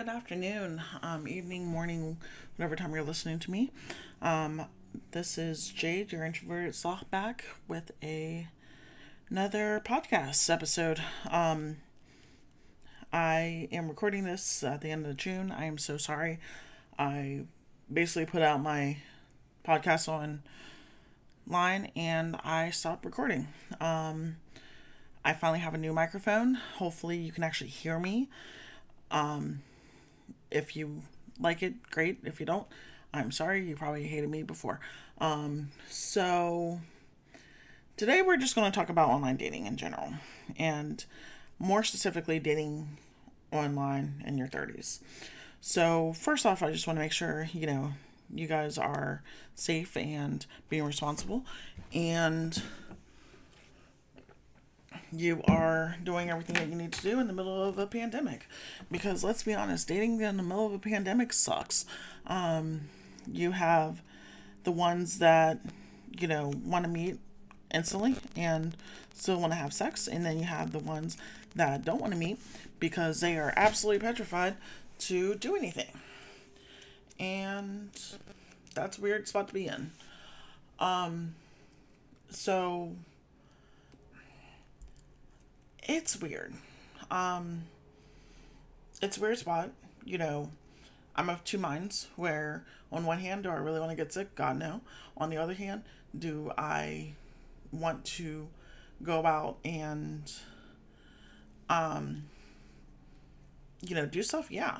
good afternoon, um, evening, morning, whatever time you're listening to me. Um, this is Jade, your introverted sloth, back with a another podcast episode. Um, I am recording this at the end of June. I am so sorry. I basically put out my podcast on line and I stopped recording. Um, I finally have a new microphone. Hopefully, you can actually hear me. Um, if you like it, great. If you don't, I'm sorry. You probably hated me before. Um, so today we're just going to talk about online dating in general, and more specifically, dating online in your 30s. So first off, I just want to make sure you know you guys are safe and being responsible, and you are doing everything that you need to do in the middle of a pandemic. Because let's be honest, dating in the middle of a pandemic sucks. Um, you have the ones that, you know, want to meet instantly and still want to have sex, and then you have the ones that don't want to meet because they are absolutely petrified to do anything. And that's a weird spot to be in. Um, so it's weird. Um, it's weird spot. You know, I'm of two minds where, on one hand, do I really want to get sick? God, no. On the other hand, do I want to go out and, um, you know, do stuff? Yeah.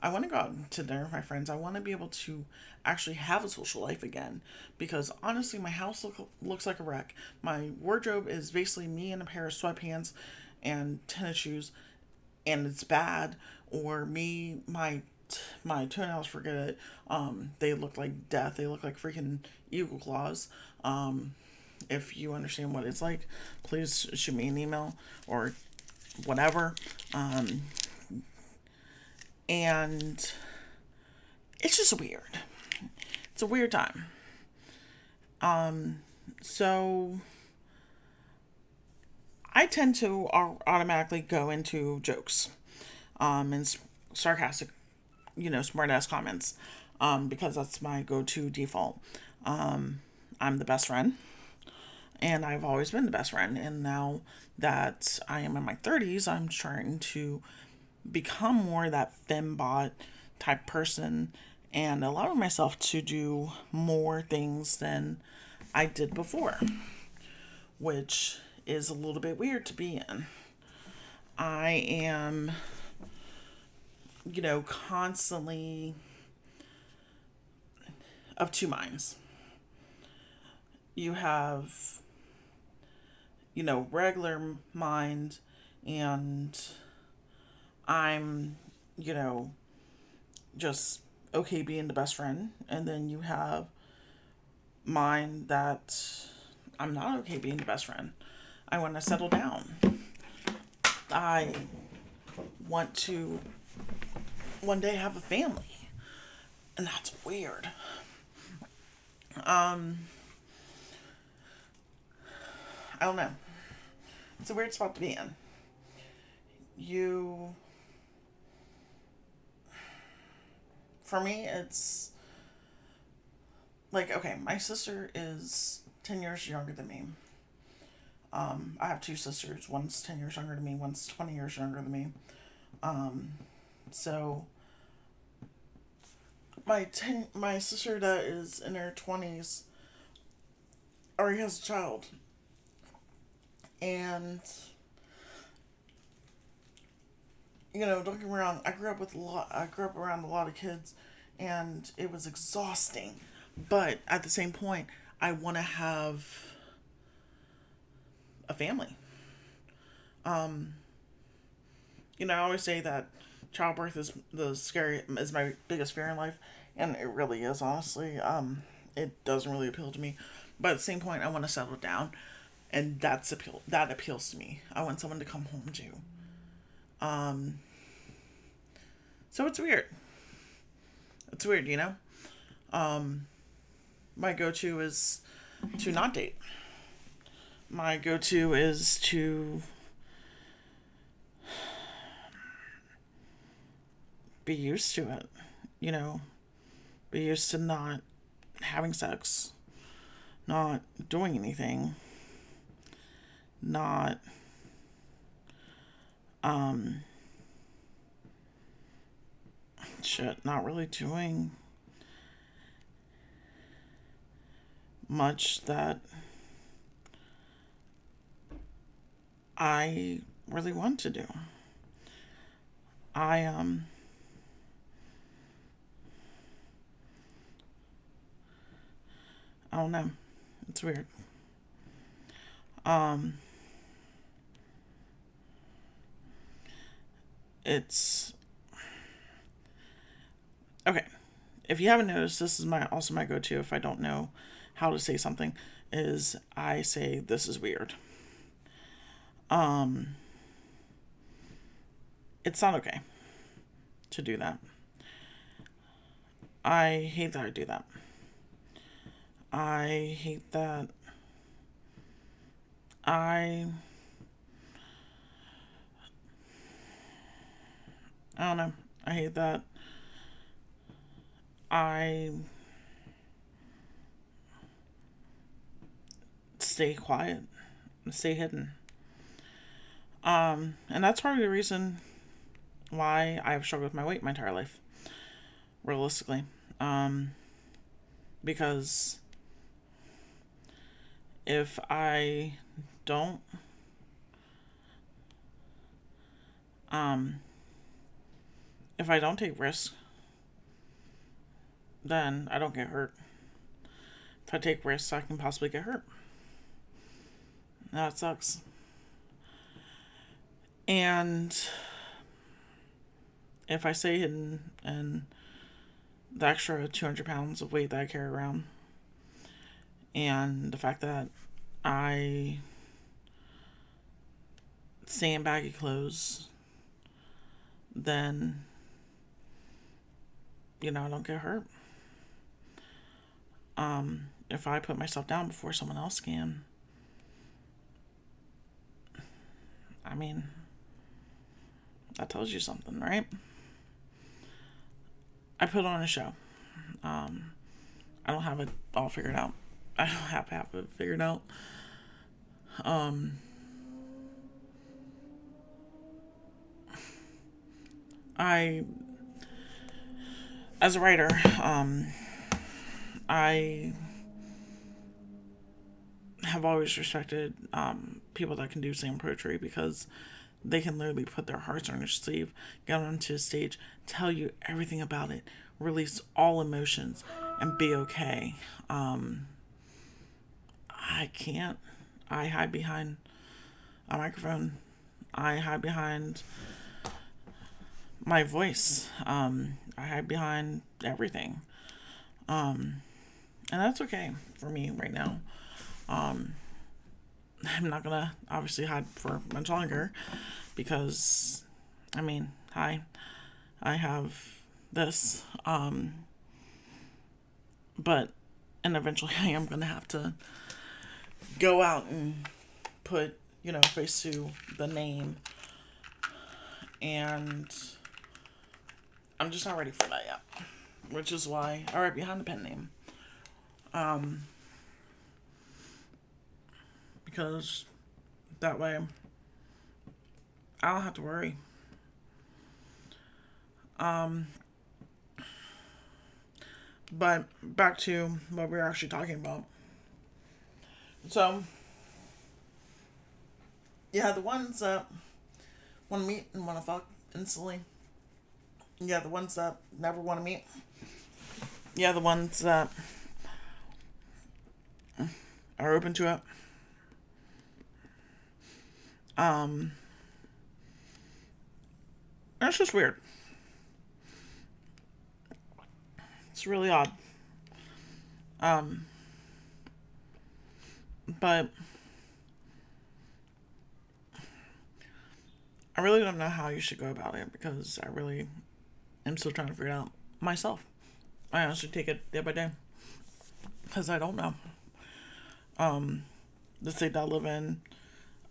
I want to go out to dinner with my friends. I want to be able to actually have a social life again because honestly, my house look, looks like a wreck. My wardrobe is basically me in a pair of sweatpants and tennis shoes, and it's bad. Or me, my my toenails, forget it. Um, they look like death. They look like freaking eagle claws. Um, if you understand what it's like, please shoot me an email or whatever. Um, and it's just weird. It's a weird time. Um, so I tend to automatically go into jokes, um, and sarcastic, you know, smart ass comments, um, because that's my go to default. Um, I'm the best friend, and I've always been the best friend, and now that I am in my 30s, I'm trying to become more that fembot type person and allowing myself to do more things than I did before, which is a little bit weird to be in. I am, you know, constantly of two minds. You have, you know, regular mind and I'm, you know, just okay being the best friend. And then you have mine that I'm not okay being the best friend. I want to settle down. I want to one day have a family. And that's weird. Um I don't know. It's a weird spot to be in. You for me, it's like, okay, my sister is 10 years younger than me. Um, I have two sisters. One's 10 years younger than me, one's 20 years younger than me. Um, so, my ten, my sister that is in her 20s already has a child. And you know, don't get me wrong, I grew up with a lot I grew up around a lot of kids and it was exhausting. But at the same point, I want to have a family. Um you know, I always say that childbirth is the scary is my biggest fear in life and it really is honestly. Um it doesn't really appeal to me. But at the same point, I want to settle down and that's appeal that appeals to me. I want someone to come home to. Um, so it's weird. It's weird, you know? Um, my go to is to not date. My go to is to be used to it, you know, be used to not having sex, not doing anything, not um shit, not really doing much that I really want to do. I um I don't know. It's weird. Um it's okay. If you haven't noticed, this is my also my go-to if I don't know how to say something is I say this is weird. Um it's not okay to do that. I hate that I do that. I hate that I I don't know. I hate that I stay quiet, stay hidden. Um, and that's probably the reason why I've struggled with my weight my entire life, realistically. Um, because if I don't um if I don't take risks then I don't get hurt. If I take risks I can possibly get hurt. That sucks. And if I stay hidden and the extra 200 pounds of weight that I carry around, and the fact that I stay in baggy clothes, then, you know, I don't get hurt. Um, if I put myself down before someone else can, I mean, that tells you something, right? I put on a show. Um, I don't have it all figured out. I don't have half of it figured out. Um, I, as a writer, um, I have always respected um, people that can do slam poetry because they can literally put their hearts on their sleeve, get onto a stage, tell you everything about it, release all emotions, and be okay. Um, I can't. I hide behind a microphone. I hide behind my voice. Um, I hide behind everything. Um, and that's okay for me right now. Um, I'm not gonna obviously hide for much longer because, I mean, hi, I have this. Um, but, and eventually I am gonna have to go out and put, you know, face to the name. And I'm just not ready for that yet. Which is why I write behind the pen name. Um, because that way I don't have to worry. Um, but back to what we were actually talking about. So, yeah, the ones that want to meet and want to fuck instantly. Yeah, the ones that never want to meet. Yeah, the ones that are open to it. Um, that's just weird. It's really odd. Um, but I really don't know how you should go about it because I really am still trying to figure it out myself. I honestly take it day by day because I don't know. Um, the state I live in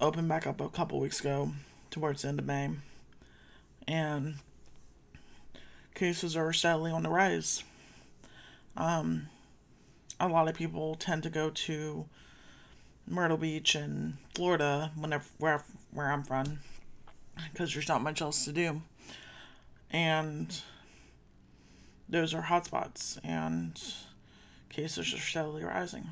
opened back up a couple weeks ago towards the end of May. And cases are steadily on the rise. Um, a lot of people tend to go to Myrtle Beach and Florida, whenever where where I'm from, because there's not much else to do, and those are hotspots, and cases are steadily rising.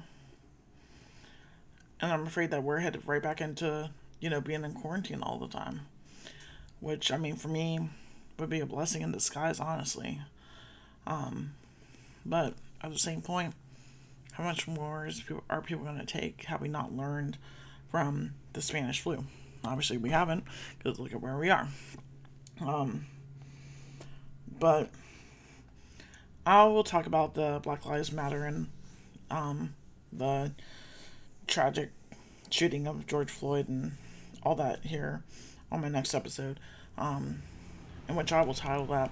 And I'm afraid that we're headed right back into you know being in quarantine all the time, which I mean for me would be a blessing in disguise, honestly. Um, but at the same point, how much more is people, are people going to take? Have we not learned from the Spanish flu? Obviously, we haven't, because look at where we are. Um, but I will talk about the Black Lives Matter and um, the tragic shooting of George Floyd and all that here on my next episode, um, in which I will title that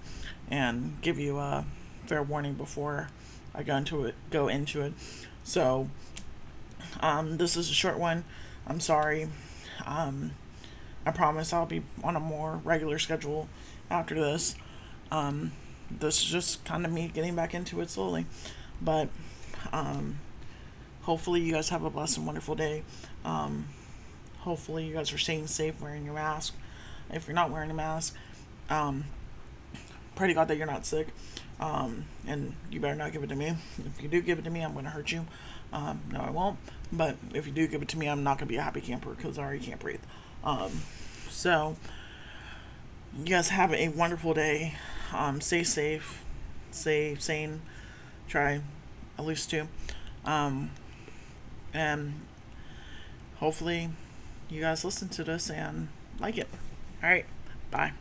and give you a fair warning before I go into it. Go into it. So, um, this is a short one. I'm sorry. Um, I promise I'll be on a more regular schedule after this. Um, this is just kind of me getting back into it slowly, but um, hopefully you guys have a blessed and wonderful day. Um, hopefully you guys are staying safe, wearing your mask. If you're not wearing a mask, um, pray to God that you're not sick. Um, and you better not give it to me. If you do give it to me, I'm going to hurt you. Um, no, I won't. But if you do give it to me, I'm not going to be a happy camper because I already can't breathe. Um, so, you guys have a wonderful day. Um, stay safe, stay sane. Try at least two. Um, and hopefully, you guys listen to this and like it. All right. Bye.